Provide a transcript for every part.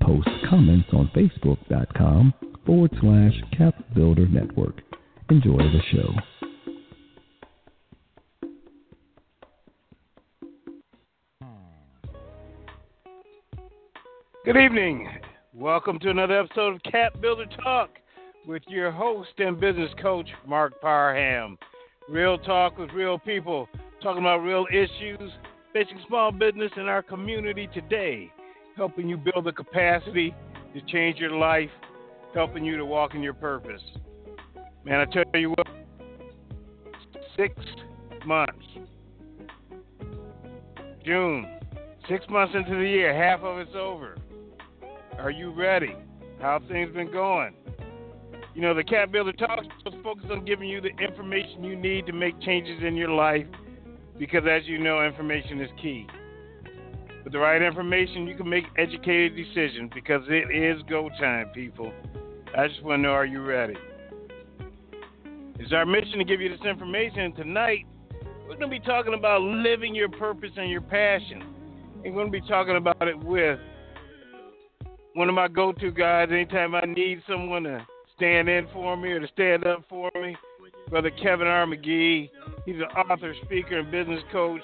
Post comments on facebook.com forward slash capbuilder network. Enjoy the show. Good evening. Welcome to another episode of Cap Builder Talk with your host and business coach, Marc Parham. Real talk with real people, talking about real issues facing small business in our community today, helping you build the capacity to change your life, helping you to walk in your purpose. Man, I tell you what, six months, June, six months into the year, half of it's over. Are you ready? How things been going? You know, the Cap Builder Talks is focused on giving you the information you need to make changes in your life because, as you know, information is key. With the right information, you can make educated decisions because it is go time, people. I just want to know are you ready? It's our mission to give you this information. Tonight, we're going to be talking about living your purpose and your passion. And we're going to be talking about it with one of my go to guys anytime I need someone to stand in for me or to stand up for me. Brother Kevin R. McGee. He's an author, speaker, and business coach.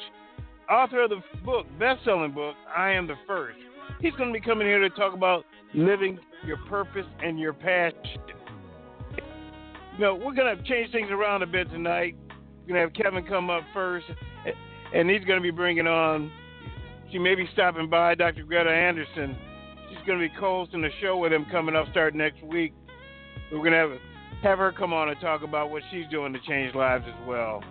Author of the book, best-selling book, I Am the First. He's going to be coming here to talk about living your purpose and your passion. You know, we're going to change things around a bit tonight. We're going to have Kevin come up first, and he's going to be bringing on, she may be stopping by, Dr. Greta Anderson. She's going to be co-hosting the show with him coming up starting next week. We're going to have have her come on and talk about what she's doing to change lives as well.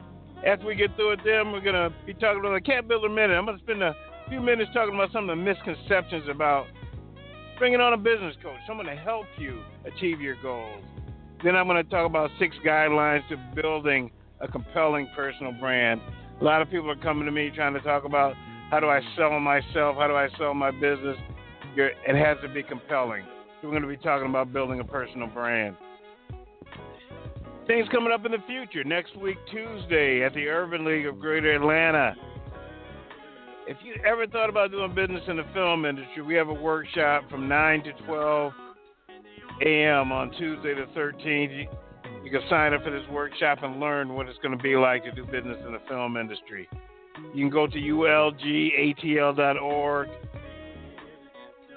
After we get through with them, we're going to be talking about the Cap Builder Minute. I'm going to spend a few minutes talking about some of the misconceptions about bringing on a business coach, someone to help you achieve your goals. Then I'm going to talk about six guidelines to building a compelling personal brand. A lot of people are coming to me trying to talk about how do I sell myself, how do I sell my business. It has to be compelling. We're going to be talking about building a personal brand. Things coming up in the future. Next week, Tuesday, at the Urban League of Greater Atlanta. If you ever thought about doing business in the film industry, we have a workshop from 9 to 12 a.m. on Tuesday the 13th. You can sign up for this workshop and learn what it's going to be like to do business in the film industry. You can go to ulgatl.org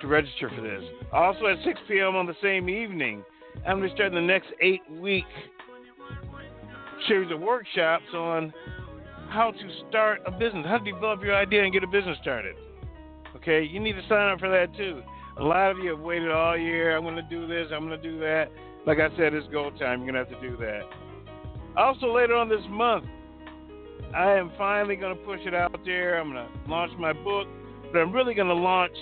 to register for this. Also, at 6 p.m. on the same evening, I'm going to start the next eight week series of workshops on how to start a business, how to develop your idea and get a business started. Okay, you need to sign up for that too. A lot of you have waited all year. I'm going to do this. I'm going to do that. Like I said, it's go time. You're going to have to do that. Also, later on this month, I am finally going to push it out there. I'm going to launch my book, but I'm really going to launch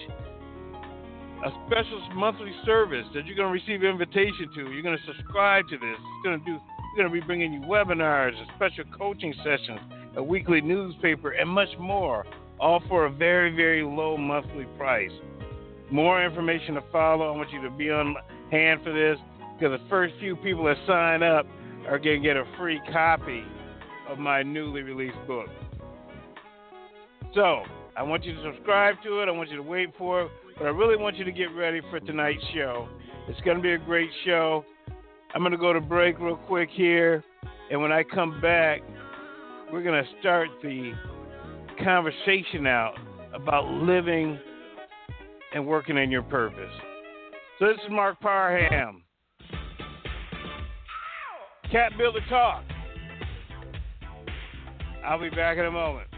a special monthly service that you're going to receive an invitation to. You're going to subscribe to this. It's going to do we're going to be bringing you webinars, special coaching sessions, a weekly newspaper, and much more, all for a very, very low monthly price. More information to follow. I want you to be on hand for this because the first few people that sign up are going to get a free copy of my newly released book. So, I want you to subscribe to it. I want you to wait for it. But I really want you to get ready for tonight's show. It's going to be a great show. I'm going to go to break real quick here. And when I come back, we're going to start the conversation out about living and working in your purpose. So this is Marc Parham. Cap Builder Talk. I'll be back in a moment.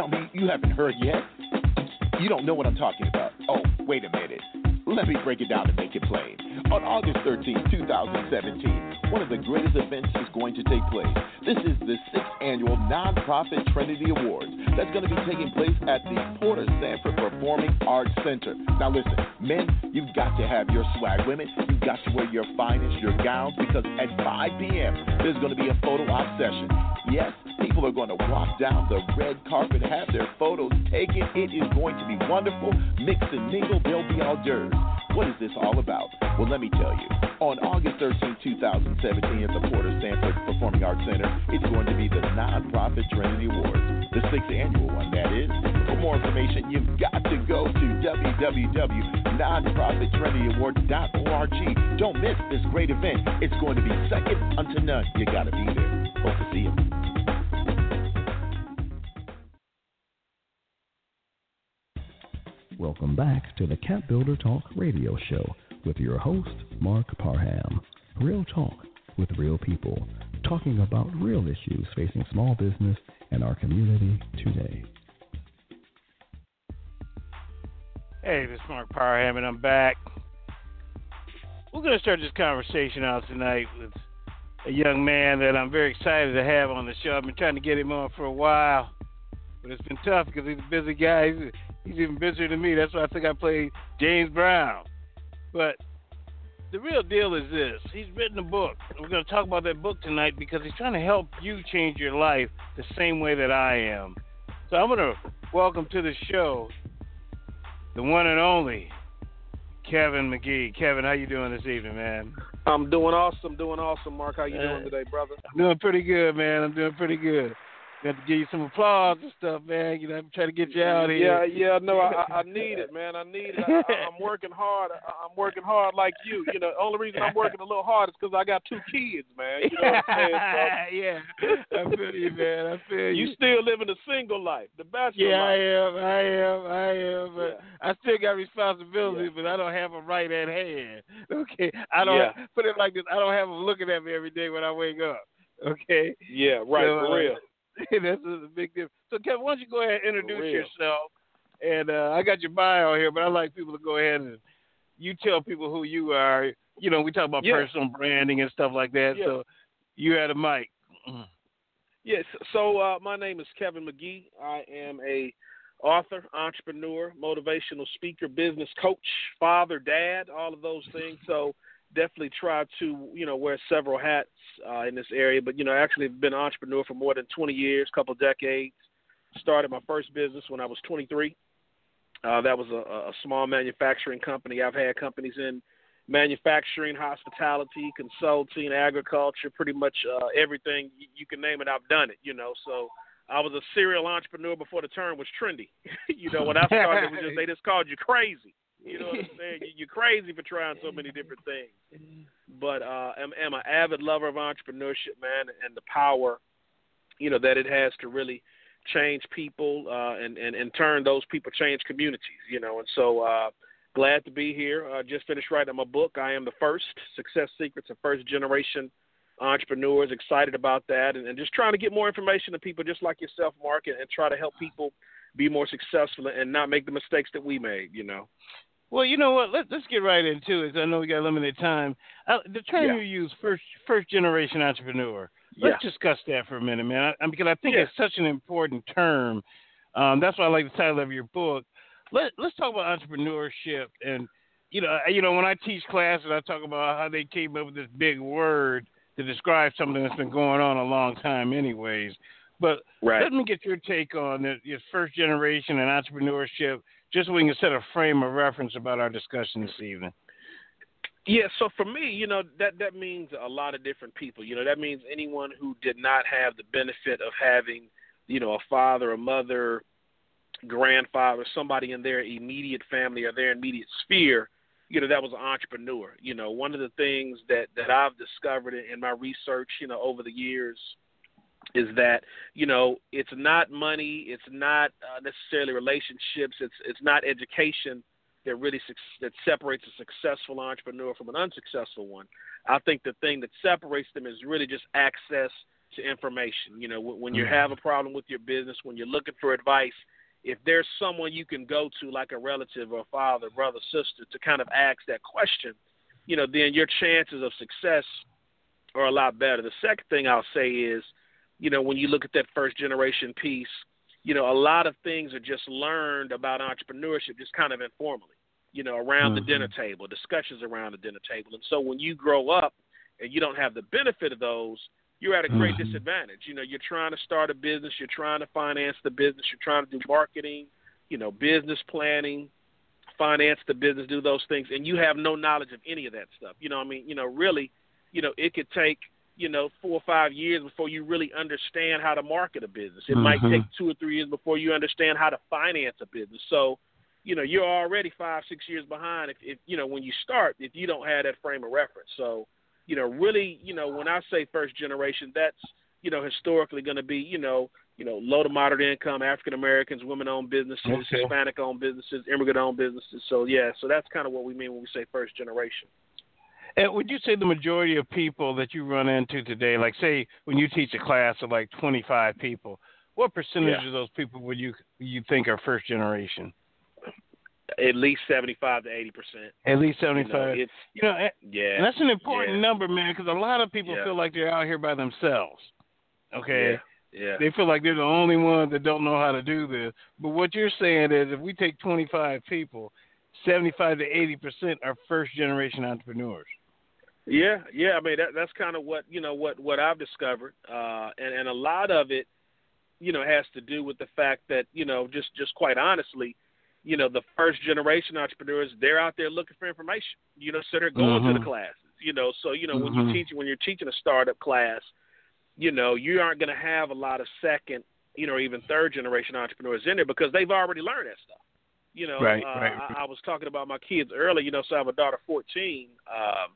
Tell me you haven't heard yet? You don't know what I'm talking about. Oh, wait a minute. Let me break it down and make it plain. On August 13, 2017, one of the greatest events is going to take place. This is the sixth annual Nonprofit Trinity Awards that's going to be taking place at the Porter Sanford Performing Arts Center. Now, listen, men, you've got to have your swag. Women, you've got to wear your finest, your gowns, because at 5 p.m., there's going to be a photo op session. Yes, people are going to walk down the red carpet, have their photos taken. It is going to be wonderful. Mix and mingle, there'll be hors d'oeuvres. What is this all about? Well, let me tell you. On August 13, 2017, at the Porter Sanford Performing Arts Center, it's going to be the Nonprofit Trinity Awards, the sixth annual one, that is. For more information, you've got to go to www.nonprofittrinityawards.org. Don't miss this great event. It's going to be second unto none. You got to be there. Hope to see you. Welcome back to the Cap Builder Talk radio show with your host, Marc Parham. Real talk with real people, talking about real issues facing small business and our community today. Hey, this is Marc Parham, and I'm back. We're going to start this conversation out tonight with a young man that I'm very excited to have on the show. I've been trying to get him on for a while, but it's been tough because he's a busy guy. He's even busier than me. That's why I think I played James Brown. But the real deal is this he's written a book. We're going to talk about that book tonight because he's trying to help you change your life the same way that I am. So I'm going to welcome to the show the one and only Kevin McGee. Kevin, how you doing this evening, man? I'm doing awesome, doing awesome, Marc. How you Uh, doing today, brother? I'm doing pretty good, man. I'm doing pretty good. Got to give you some applause and stuff, man. You know, I'm trying to get you out Yeah, here. yeah, yeah, no, I, I- I need it, man. I need it. I, I'm working hard. I, I'm working hard like you. You know, the only reason I'm working a little hard is because I got two kids, man. You know what I'm saying? yeah, I feel you, man. I feel you. you still living a single life, the bachelor yeah, I am. I am. I am. But Yeah. I still got responsibilities, but I don't have them right at hand. Okay, I don't Yeah. put it like this. I don't have them looking at me every day when I wake up. Okay, Yeah, right, So, for uh, That's a big difference. So, Kevin, why don't you go ahead and introduce yourself? And uh, I got your bio here, but I like people to go ahead and you tell people who you are. You know, we talk about Yeah. personal branding and stuff like that. Yeah. So, you had a mic. Yes. So uh, my name is Kevin McGee. I am a author, entrepreneur, motivational speaker, business coach, father, dad, all of those things. So definitely try to you know wear several hats uh, in this area. But you know, I actually been an entrepreneur for more than 20 years, couple decades. Started my first business when I was 23. Uh, that was a, a small manufacturing company. I've had companies in manufacturing, hospitality, consulting, agriculture, pretty much uh, everything you, you can name it. I've done it. You know, so I was a serial entrepreneur before the term was trendy. you know, when I started, it was just they just called you crazy. You know what I'm saying? You- You're crazy for trying so many different things. But uh, I'm, I'm an avid lover of entrepreneurship, man, and the power, you know, that it has to really change people uh, and, and in turn those people change communities. You know, and so uh, glad to be here. Uh, just finished writing my book. I am the first success secrets of first generation entrepreneurs. Excited about that, and, and just trying to get more information to people just like yourself, Marc, and, and try to help people be more successful and not make the mistakes that we made. You know. Well, you know what? Let, let's get right into it. I know we got limited time. Uh, the term Yeah. you use, first first generation entrepreneur. Let's discuss that for a minute, man. I, because I think Yeah. it's such an important term. Um, that's why I like the title of your book. Let Let's talk about entrepreneurship and you know, you know, when I teach classes, I talk about how they came up with this big word to describe something that's been going on a long time, anyways. But Right. let me get your take on your first generation and entrepreneurship, just so we can set a frame of reference about our discussion this evening. Yeah, so for me, you know, that that means a lot of different people. You know, that means anyone who did not have the benefit of having, you know, a father, a mother, grandfather, somebody in their immediate family or their immediate sphere, you know, that was an entrepreneur. You know, one of the things that that I've discovered in, in my research, you know, over the years is that you know it's not money, it's not uh, necessarily relationships, it's it's not education that really suc that separates a successful entrepreneur from an unsuccessful one. I think the thing that separates them is really just access to information. You know, when, when you have a problem with your business, when you're looking for advice, if there's someone you can go to, like a relative or a father, brother, sister, to kind of ask that question, you know, then your chances of success are a lot better. The second thing I'll say is, you know, when you look at that first generation piece, you know, a lot of things are just learned about entrepreneurship just kind of informally, you know, around mm-hmm. the dinner table, discussions around the dinner table. And so when you grow up and you don't have the benefit of those, you're at a great mm-hmm. disadvantage. You know, you're trying to start a business, you're trying to finance the business, you're trying to do marketing, you know, business planning, finance the business, do those things, and you have no knowledge of any of that stuff. You know, I mean, you know, really, you know, it could take you know four or five years before you really understand how to market a business. It mm-hmm. might take two or three years before you understand how to finance a business. So, you know, you're already five six years behind if, if you know when you start if you don't have that frame of reference. So, you know, really, you know, when I say first generation, that's you know historically going to be you know you know low to moderate income African Americans, women owned businesses, okay. Hispanic owned businesses, immigrant owned businesses. So yeah, so that's kind of what we mean when we say first generation. And would you say the majority of people that you run into today, like say when you teach a class of like 25 people, what percentage yeah. of those people would you you think are first generation? At least 75 to 80 percent. At least 75. You know, you know yeah, and that's an important yeah. number, man, because a lot of people yeah. feel like they're out here by themselves. Okay. Yeah. They feel like they're the only ones that don't know how to do this. But what you're saying is, if we take 25 people, 75 to 80 percent are first generation entrepreneurs. Yeah, yeah. I mean, that, that's kind of what you know what what I've discovered, uh, and and a lot of it, you know, has to do with the fact that you know, just just quite honestly, you know, the first generation entrepreneurs they're out there looking for information. You know, so they're going mm-hmm. to the mm-hmm. classes. You know, so you know mm-hmm. when you mm-hmm. teach when you're teaching a startup class, you know, you aren't going to have a lot of second, you know, even third generation entrepreneurs in there because they've already learned that stuff. You know, right, uh, right. I, I was talking about my kids earlier. You know, so I have a daughter, 14. Um,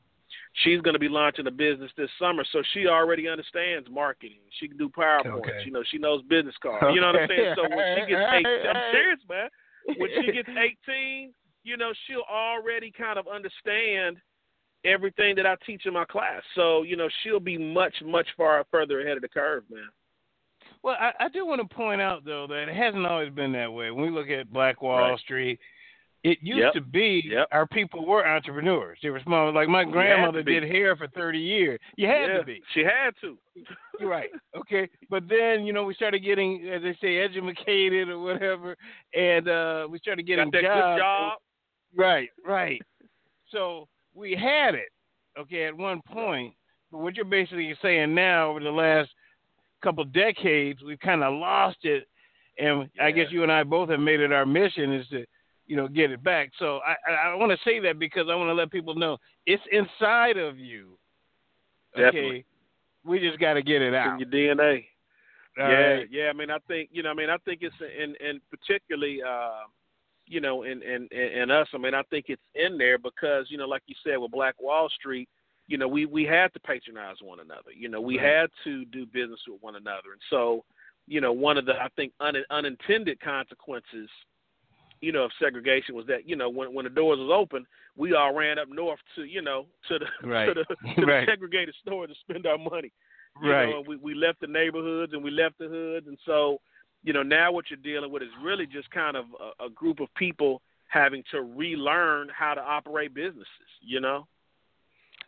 she's going to be launching a business this summer, so she already understands marketing. She can do PowerPoints. Okay. You know, she knows business cards. You know what I'm saying? So when she gets 18, I'm serious, man. When she gets 18, you know, she'll already kind of understand everything that I teach in my class. So, you know, she'll be much, much far further ahead of the curve, man. Well, I, I do want to point out though that it hasn't always been that way. When we look at Black Wall right. Street, it used yep. to be yep. our people were entrepreneurs. They were small. Like my grandmother did hair for thirty years. You had yeah, to be. She had to. You're right. Okay. But then, you know, we started getting as they say, educated or whatever, and uh we started getting Got that jobs. Good job. Right, right. so we had it, okay, at one point. But what you're basically saying now over the last couple decades, we've kinda lost it and yeah. I guess you and I both have made it our mission is to you know, get it back. So I, I, want to say that because I want to let people know it's inside of you. Okay, Definitely. we just got to get it out. in your DNA. All yeah, right. yeah. I mean, I think you know. I mean, I think it's and and particularly, uh, you know, in in in us. I mean, I think it's in there because you know, like you said, with Black Wall Street, you know, we we had to patronize one another. You know, we Right. had to do business with one another, and so, you know, one of the I think un, unintended consequences you know, of segregation was that, you know, when when the doors was open, we all ran up north to, you know, to the Right. to the to Right. the segregated store to spend our money. You Right. know, we, we left the neighborhoods and we left the hoods and so, you know, now what you're dealing with is really just kind of a, a group of people having to relearn how to operate businesses, you know?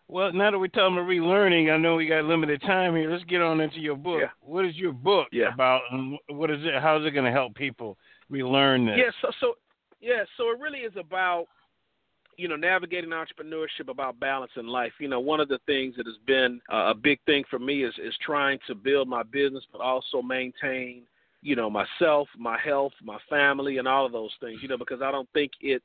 Well, now that we're talking about relearning, I know we got limited time here. Let's get on into your book. Yeah. What is your book Yeah. about, and what is it? How is it going to help people relearn this? Yeah, so so yeah, so it really is about you know navigating entrepreneurship, about balance in life. You know, one of the things that has been uh, a big thing for me is is trying to build my business, but also maintain you know myself, my health, my family, and all of those things. You know, because I don't think it's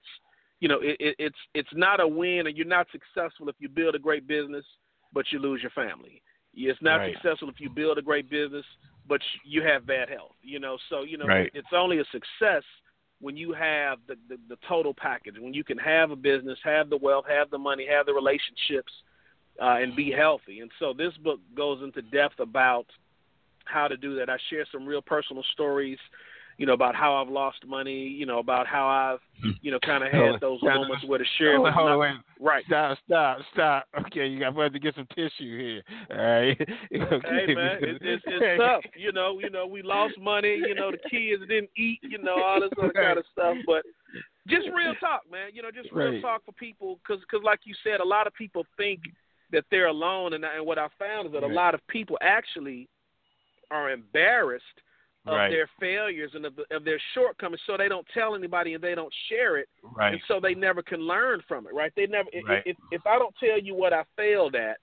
you know it, it, it's it's not a win, and you're not successful if you build a great business, but you lose your family. It's not Right. successful if you build a great business, but you have bad health. You know, so you know Right. it's only a success when you have the, the the total package. When you can have a business, have the wealth, have the money, have the relationships, uh, and be healthy. And so this book goes into depth about how to do that. I share some real personal stories you know, about how I've lost money, you know, about how I've, hmm. you know, kind of had those moments where the share hold was on, not, right. Stop, stop, stop. Okay, you got to get some tissue here. All right. okay. Hey man, it's, it's, it's tough. You know, you know, we lost money. You know, the kids didn't eat. You know, all this other kind of stuff. But just real talk, man. You know, just real Right. talk for people, because, cause like you said, a lot of people think that they're alone, and, and what I found is that Right. a lot of people actually are embarrassed of Right. their failures and of, the, of their shortcomings, so they don't tell anybody and they don't share it, Right. and so they never can learn from it. Right? They never. Right. If if I don't tell you what I failed at,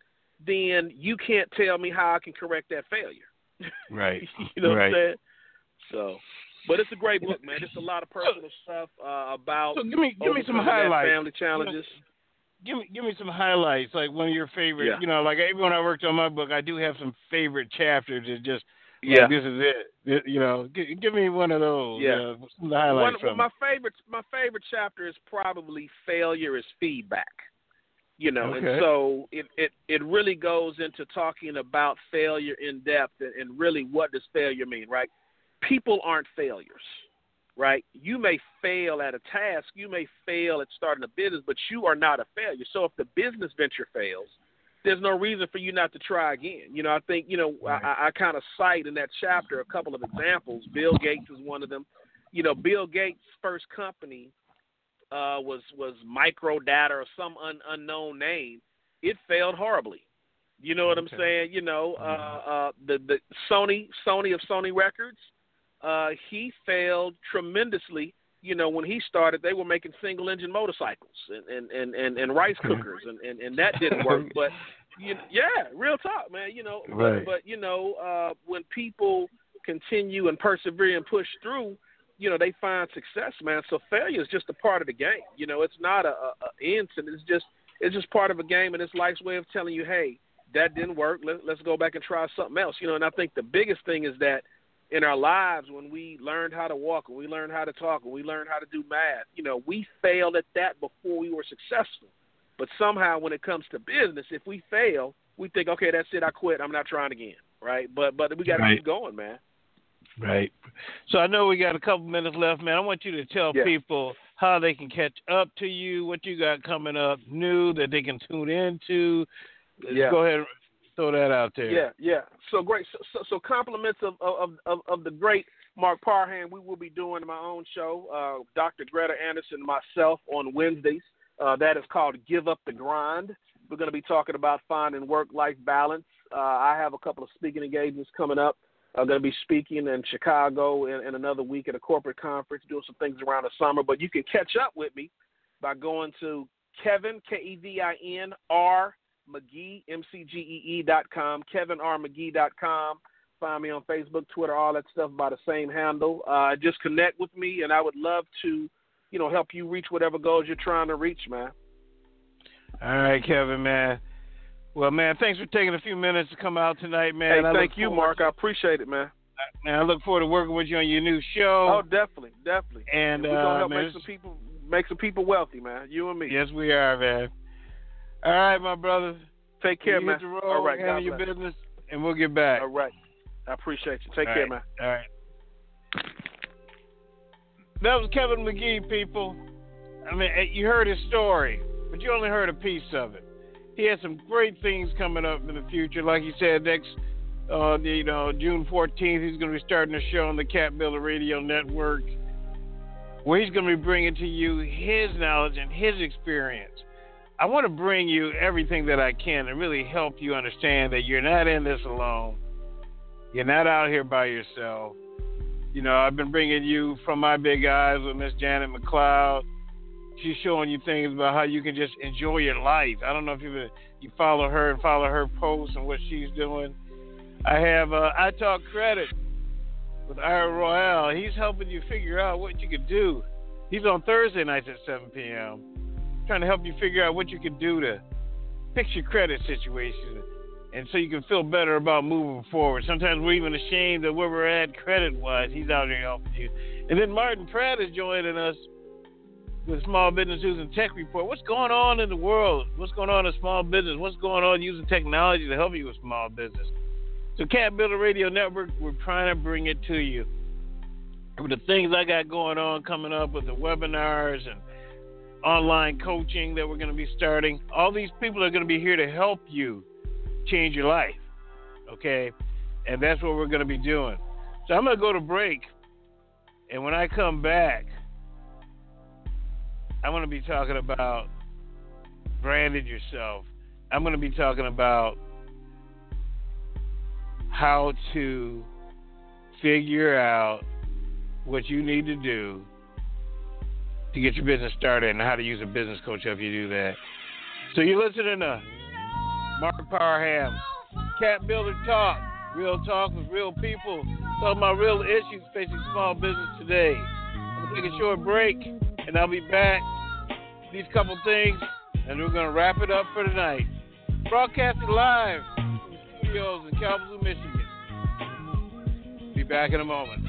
then you can't tell me how I can correct that failure. Right. you know what I'm saying? So, but it's a great book, man. It's a lot of personal stuff uh, about So give me give me some highlights. family challenges. Give me give me some highlights, like one of your favorite. Yeah. You know, like when I worked on my book, I do have some favorite chapters that just Yeah. like, this is it. You know, g- give me one of those. Yeah. uh, some of the highlights One, from my favorite my favorite chapter is probably failure is feedback. You know, Okay. and so it, it it really goes into talking about failure in depth and, and really what does failure mean, right? People aren't failures, right? You may fail at a task, you may fail at starting a business, but you are not a failure. So if the business venture fails, there's no reason for you not to try again. You know, I think you know Right. I, I kind of cite in that chapter a couple of examples. Bill Gates is one of them. You know, Bill Gates' first company uh, was was Microdata or some un, unknown name. It failed horribly. You know what I'm saying? You know, uh, uh, the the Sony Sony of Sony Records, uh, he failed tremendously. You know, when he started, they were making single engine motorcycles and and and and, and rice cookers, and, and and that didn't work. But you, yeah, real talk, man. You know, Right. but, but you know, uh, when people continue and persevere and push through, you know, they find success, man. So failure is just a part of the game. You know, it's not a, a, a. It's just it's just part of a game, and it's life's way of telling you, hey, that didn't work. Let, let's go back and try something else. You know, and I think the biggest thing is that in our lives, when we learned how to walk, when we learned how to talk, when we learned how to do math, you know, we failed at that before we were successful. But somehow, when it comes to business, if we fail, we think, okay, that's it. I quit. I'm not trying again. Right? But but we got to Right. keep going, man. Right. So I know we got a couple minutes left, man. I want you to tell Yeah. people how they can catch up to you, what you got coming up new that they can tune into. Yeah. Go ahead and throw that out there. Yeah, yeah. So great. So, so, so compliments of, of of of the great Marc Parham. We will be doing my own show, uh, Dr. Greta Anderson, and myself on Wednesdays. Uh, that is called Give Up the Grind. We're going to be talking about finding work-life balance. Uh, I have a couple of speaking engagements coming up. I'm going to be speaking in Chicago in, in another week at a corporate conference, doing some things around the summer. But you can catch up with me by going to Kevin K E V I N R McGee M C G E E dot com, Kevin R McGee dot com. Find me on Facebook, Twitter, all that stuff by the same handle. Uh, just connect with me, and I would love to, you know, help you reach whatever goals you're trying to reach, man. All right, Kevin, man. Well, man, thanks for taking a few minutes to come out tonight, man. hey, thank you, Marc. to- I appreciate it, man. man, I look forward to working with you on your new show. Oh, definitely, definitely. and we're gonna uh, help man, make some people make some people wealthy, man. You and me. yes, we are, man. All right, my brother. Take care, you man. road, All right, handle your business, and we'll get back. All right. I appreciate you. Take All care, right. man. All right. That was Kevin McGee, people. I mean, eh, you heard his story, but you only heard a piece of it. He has some great things coming up in the future. Like he said, next, uh, you know, June 14th, he's going to be starting a show on the Cap Radio Network, where he's going to be bringing to you his knowledge and his experience. I want to bring you everything that I can to really help you understand that you're not in this alone. You're not out here by yourself. You know, I've been bringing you from my big eyes with Miss Janet McLeod. She's showing you things about how you can just enjoy your life. I don't know if you you follow her and follow her posts and what she's doing. I have uh, I Talk Credit with Ira Royale. He's helping you figure out what you could do. He's on Thursday nights at 7 p.m. Trying to help you figure out what you could do to fix your credit situation and so you can feel better about moving forward. Sometimes we're even ashamed of where we're at credit wise. He's out here helping you. And then Martin Pratt is joining us with Small Business and Tech Report. What's going on in the world? What's going on in small business? What's going on using technology to help you with small business? So, Cap Builder Radio Network, we're trying to bring it to you. with the things I got going on coming up with the webinars and online coaching that we're going to be starting. All these people are going to be here to help you change your life. Okay? And that's what we're going to be doing. So I'm going to go to break. And when I come back, I'm going to be talking about branded yourself. I'm going to be talking about how to figure out what you need to do to get your business started and how to use a business coach help you do that. So you're listening to Marc Parham, Cap Builder Talk, real talk with real people, talking about real issues facing small business today. I'm gonna take a short break, and I'll be back. These couple things, and we're gonna wrap it up for tonight. Broadcasting live from the studios in Kalamazoo, Michigan. Be back in a moment.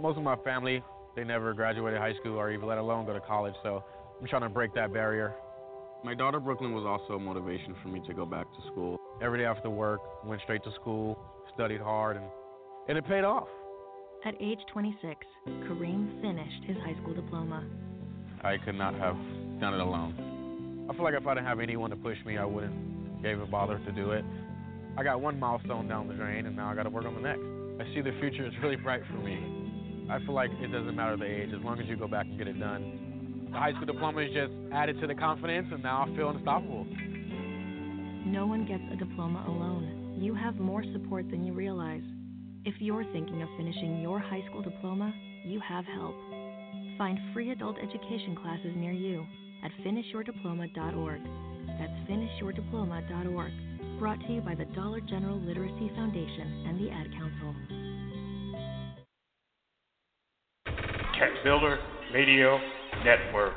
Most of my family they never graduated high school or even let alone go to college so i'm trying to break that barrier. My daughter Brooklyn was also a motivation for me to go back to school. every day after work went straight to school studied hard and and it paid off. At age 26, Kareem finished his high school diploma. i could not have done it alone. I feel like if i didn't have anyone to push me i wouldn't gave a bother to do it. I got one milestone down the drain and now i got to work on the next. I see the future is really bright for me i feel like it doesn't matter the age as long as you go back and get it done the high school diploma is just added to the confidence and now i feel unstoppable No one gets a diploma alone. You have more support than you realize. If you're thinking of finishing your high school diploma, you have help. Find free adult education classes near you at finishyourdiploma.org. That's finishyourdiploma.org. Brought to you by the Dollar General Literacy Foundation and the Ad Council. Cap Builder Radio Network.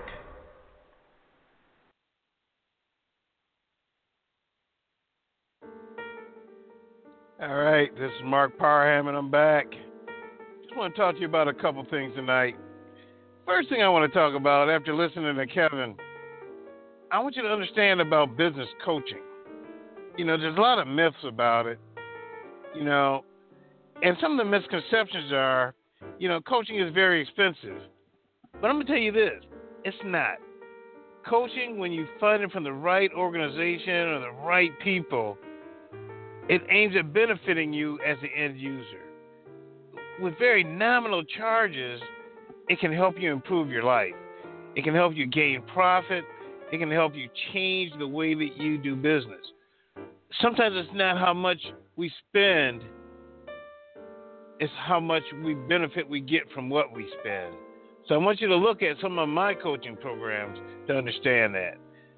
All right, this is Marc Parham, and I'm back. Just want to talk to you about a couple things tonight. First thing I want to talk about after listening to Kevin, I want you to understand about business coaching. You know, there's a lot of myths about it, you know, and some of the misconceptions are, you know, coaching is very expensive. But I'm going to tell you this it's not. Coaching, when you fund it from the right organization or the right people, it aims at benefiting you as the end user. With very nominal charges, it can help you improve your life. It can help you gain profit. It can help you change the way that you do business. Sometimes it's not how much we spend, it's how much we benefit we get from what we spend. So I want you to look at some of my coaching programs to understand that.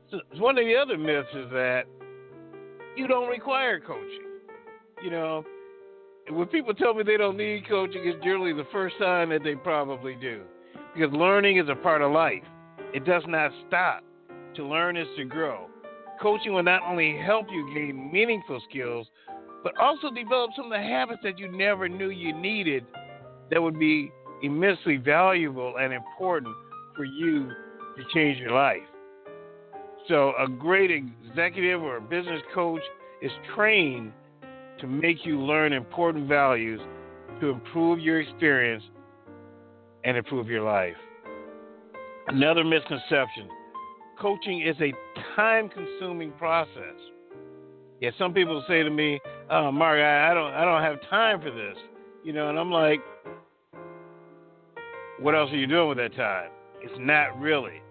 So one of the other myths is that you don't require coaching. You know, when people tell me they don't need coaching, it's generally the first sign that they probably do. Because learning is a part of life, it does not stop. To learn is to grow. Coaching will not only help you gain meaningful skills, but also develop some of the habits that you never knew you needed that would be immensely valuable and important for you to change your life. So, a great executive or a business coach is trained to make you learn important values to improve your experience and improve your life. Another misconception coaching is a time consuming process. Yet, some people say to me, oh, Marc, I, I don't I don't have time for this. You know, and I'm like, what else are you doing with that time? It's not really.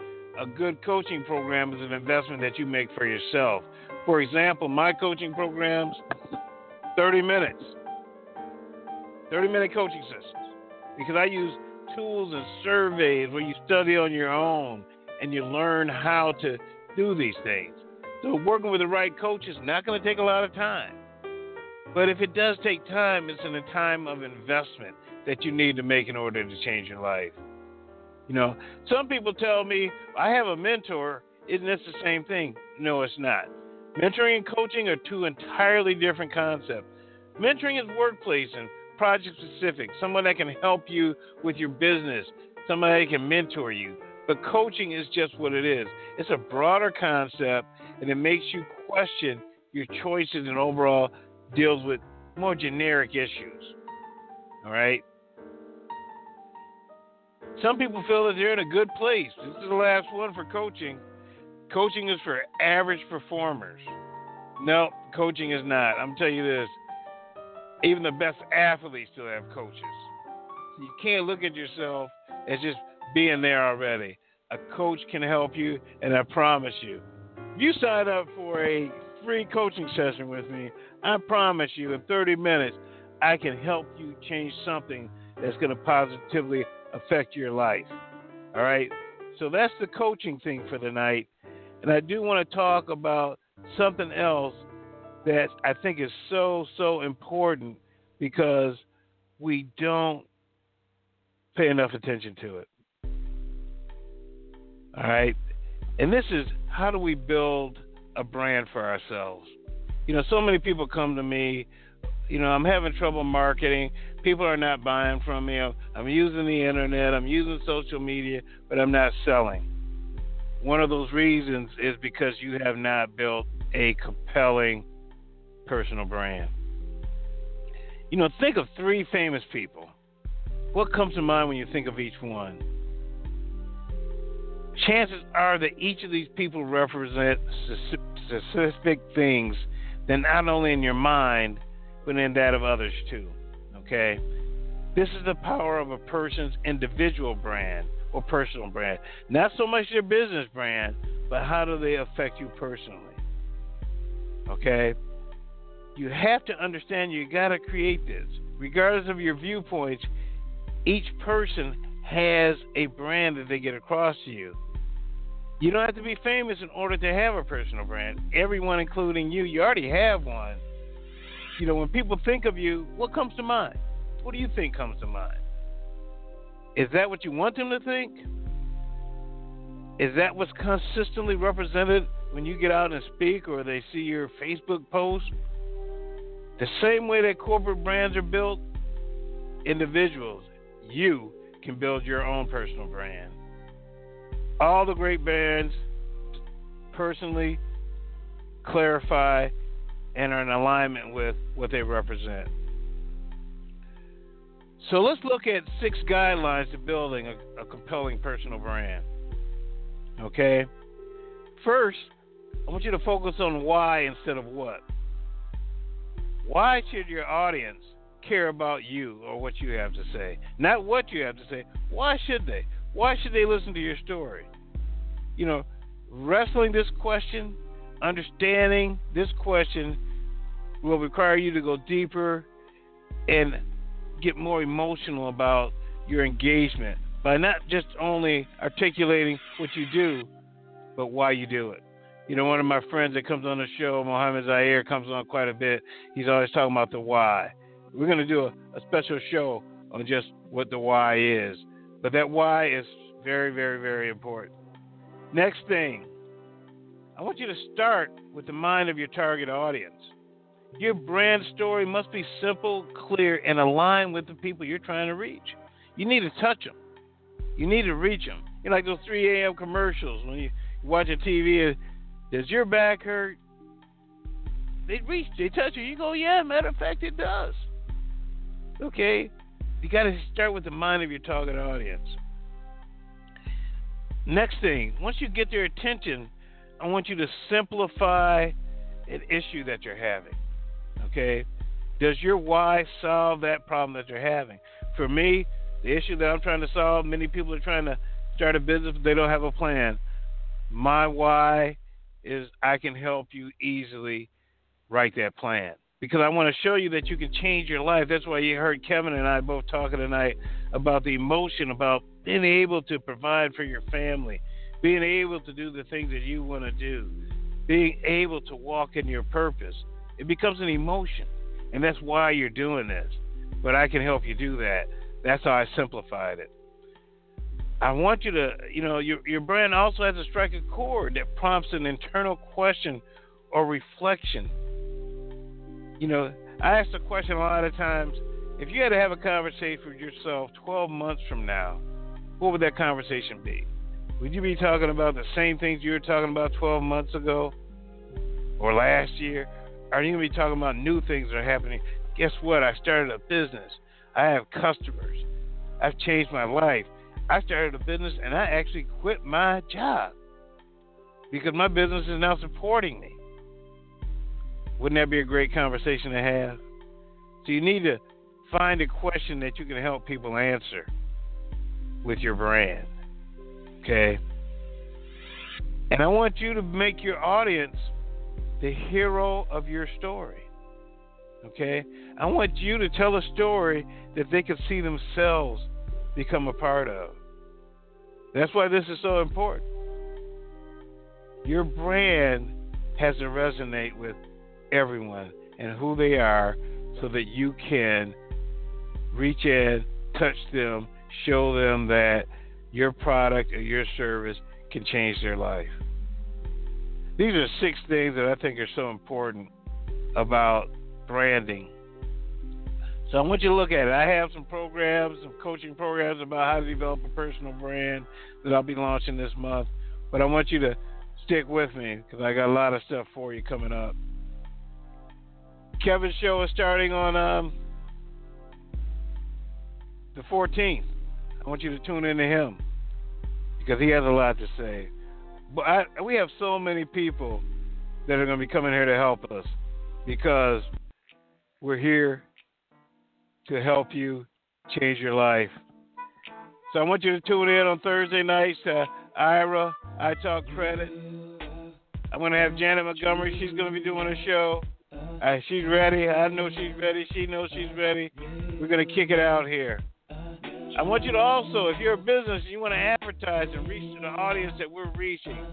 A good coaching program is an investment that you make for yourself. For example, my coaching programs, 30 minutes, 30 minute coaching sessions, because I use tools and surveys where you study on your own and you learn how to do these things. So, working with the right coach is not going to take a lot of time. But if it does take time, it's in a time of investment that you need to make in order to change your life. You know, some people tell me, I have a mentor. Isn't this the same thing? No, it's not. Mentoring and coaching are two entirely different concepts. Mentoring is workplace and project specific, someone that can help you with your business, somebody that can mentor you. But coaching is just what it is. It's a broader concept and it makes you question your choices and overall deals with more generic issues. All right? Some people feel that they're in a good place. This is the last one for coaching. Coaching is for average performers. No, coaching is not. I'm telling you this. Even the best athletes still have coaches. You can't look at yourself as just being there already. A coach can help you, and I promise you, if you sign up for a free coaching session with me, I promise you in 30 minutes, I can help you change something that's going to positively affect your life. All right? So that's the coaching thing for the night. And I do want to talk about something else that I think is so, so important because we don't pay enough attention to it. All right? And this is how do we build a brand for ourselves? You know, so many people come to me, you know, I'm having trouble marketing people are not buying from me. I'm, I'm using the internet, I'm using social media, but I'm not selling. One of those reasons is because you have not built a compelling personal brand. You know, think of three famous people. What comes to mind when you think of each one? Chances are that each of these people represent specific things that not only in your mind, but in that of others too. Okay? This is the power of a person's individual brand or personal brand. Not so much their business brand, but how do they affect you personally? Okay? You have to understand you got to create this. Regardless of your viewpoints, each person has a brand that they get across to you. You don't have to be famous in order to have a personal brand. Everyone, including you, you already have one you know, when people think of you, what comes to mind? What do you think comes to mind? Is that what you want them to think? Is that what's consistently represented when you get out and speak or they see your Facebook post? The same way that corporate brands are built, individuals, you can build your own personal brand. All the great brands personally clarify and are in alignment with what they represent. So let's look at six guidelines to building a, a compelling personal brand. Okay? First, I want you to focus on why instead of what. Why should your audience care about you or what you have to say? Not what you have to say. Why should they? Why should they listen to your story? You know, wrestling this question understanding this question will require you to go deeper and get more emotional about your engagement by not just only articulating what you do, but why you do it. You know, one of my friends that comes on the show, Mohammed Zaire, comes on quite a bit. He's always talking about the why. We're going to do a, a special show on just what the why is. But that why is very, very, very important. Next thing, I want you to start with the mind of your target audience. Your brand story must be simple, clear, and aligned with the people you're trying to reach. You need to touch them. You need to reach them. You like those 3 a.m. commercials when you watch a TV. Does your back hurt? They reach, they touch you. You go, yeah. Matter of fact, it does. Okay, you got to start with the mind of your target audience. Next thing, once you get their attention, I want you to simplify an issue that you're having. Okay? Does your why solve that problem that you're having? For me, The issue that I'm trying to solve, many people are trying to start a business, but they don't have a plan. My why is I can help you easily write that plan because I want to show you that you can change your life. That's why you heard Kevin and I both talking tonight about the emotion, about being able to provide for your family, being able to do the things that you want to do, being able to walk in your purpose. It becomes an emotion, and that's why you're doing this. But I can help you do that. That's how I simplified it. I want you to, you know, your your brand also has to strike a chord that prompts an internal question or reflection. You know, I ask the question a lot of times: if you had to have a conversation with yourself 12 months from now, what would that conversation be? Would you be talking about the same things you were talking about 12 months ago or last year? Are you going to be talking about new things that are happening? Guess what? I started a business. I have customers. I've changed my life. I started a business and I actually quit my job because my business is now supporting me. Wouldn't that be a great conversation to have? So you need to find a question that you can help people answer with your brand. Okay? And I want you to make your audience the hero of your story. Okay? I want you to tell a story that they can see themselves become a part of. That's why this is so important. Your brand has to resonate with everyone and who they are so that you can reach in, touch them, show them that your product or your service can change their life. These are six things that I think are so important about branding. So I want you to look at it. I have some programs, some coaching programs about how to develop a personal brand that I'll be launching this month. But I want you to stick with me because I got a lot of stuff for you coming up. Kevin's show is starting on um, the 14th. I want you to tune in to him because he has a lot to say. But I, we have so many people that are going to be coming here to help us because we're here to help you change your life. So I want you to tune in on Thursday nights to Ira, I Talk Credit. I'm going to have Janet Montgomery. She's going to be doing a show. Uh, she's ready. I know she's ready. She knows she's ready. We're going to kick it out here. I want you to also, if you're a business and you want to advertise and reach to the audience that we're reaching,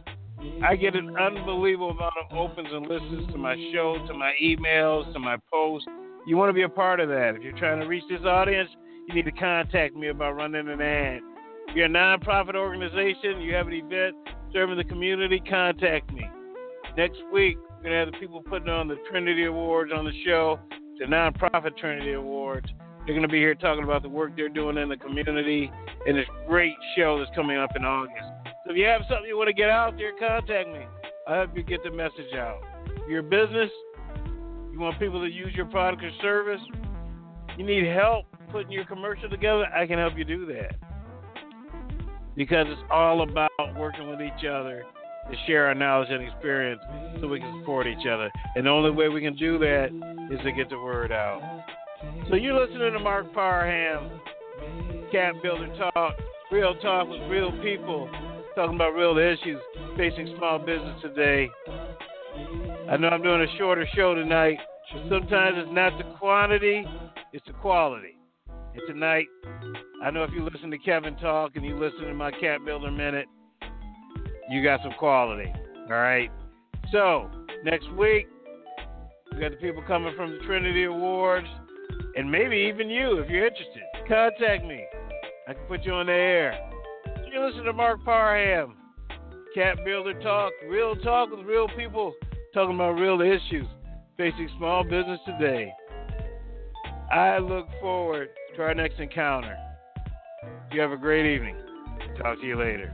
I get an unbelievable amount of opens and listens to my show, to my emails, to my posts. You want to be a part of that. If you're trying to reach this audience, you need to contact me about running an ad. If you're a nonprofit organization, you have an event serving the community, contact me. Next week, we're going to have the people putting on the Trinity Awards on the show, the nonprofit Trinity Awards. They're going to be here talking about the work they're doing in the community and this great show that's coming up in August. So if you have something you want to get out there, contact me. I help you get the message out. Your business, you want people to use your product or service, you need help putting your commercial together, I can help you do that. Because it's all about working with each other to share our knowledge and experience so we can support each other. And the only way we can do that is to get the word out. So you're listening to Marc Parham, Cap Builder Talk, real talk with real people, talking about real issues facing small business today. I know I'm doing a shorter show tonight, sometimes it's not the quantity, it's the quality. And tonight, I know if you listen to Kevin talk and you listen to my Cap Builder Minute, you got some quality. All right. So next week, we got the people coming from the Trinity Awards and maybe even you if you're interested. Contact me. I can put you on the air. You listen to Marc Parham, Cap Builder Talk, real talk with real people talking about real issues facing small business today. I look forward to our next encounter. You have a great evening. Talk to you later.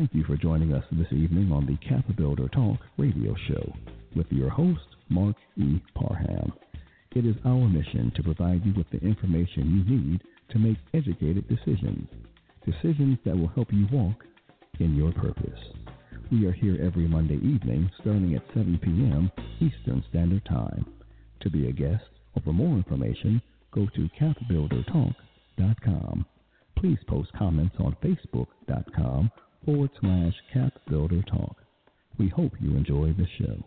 Thank you for joining us this evening on the Cap Builder Talk radio show with your host, Marc E. Parham. It is our mission to provide you with the information you need to make educated decisions, decisions that will help you walk in your purpose. We are here every Monday evening starting at 7 p.m. Eastern Standard Time. To be a guest, or for more information, go to capbuildertalk.com. Please post comments on facebook.com forward slash capbuildertalk. We hope you enjoy the show.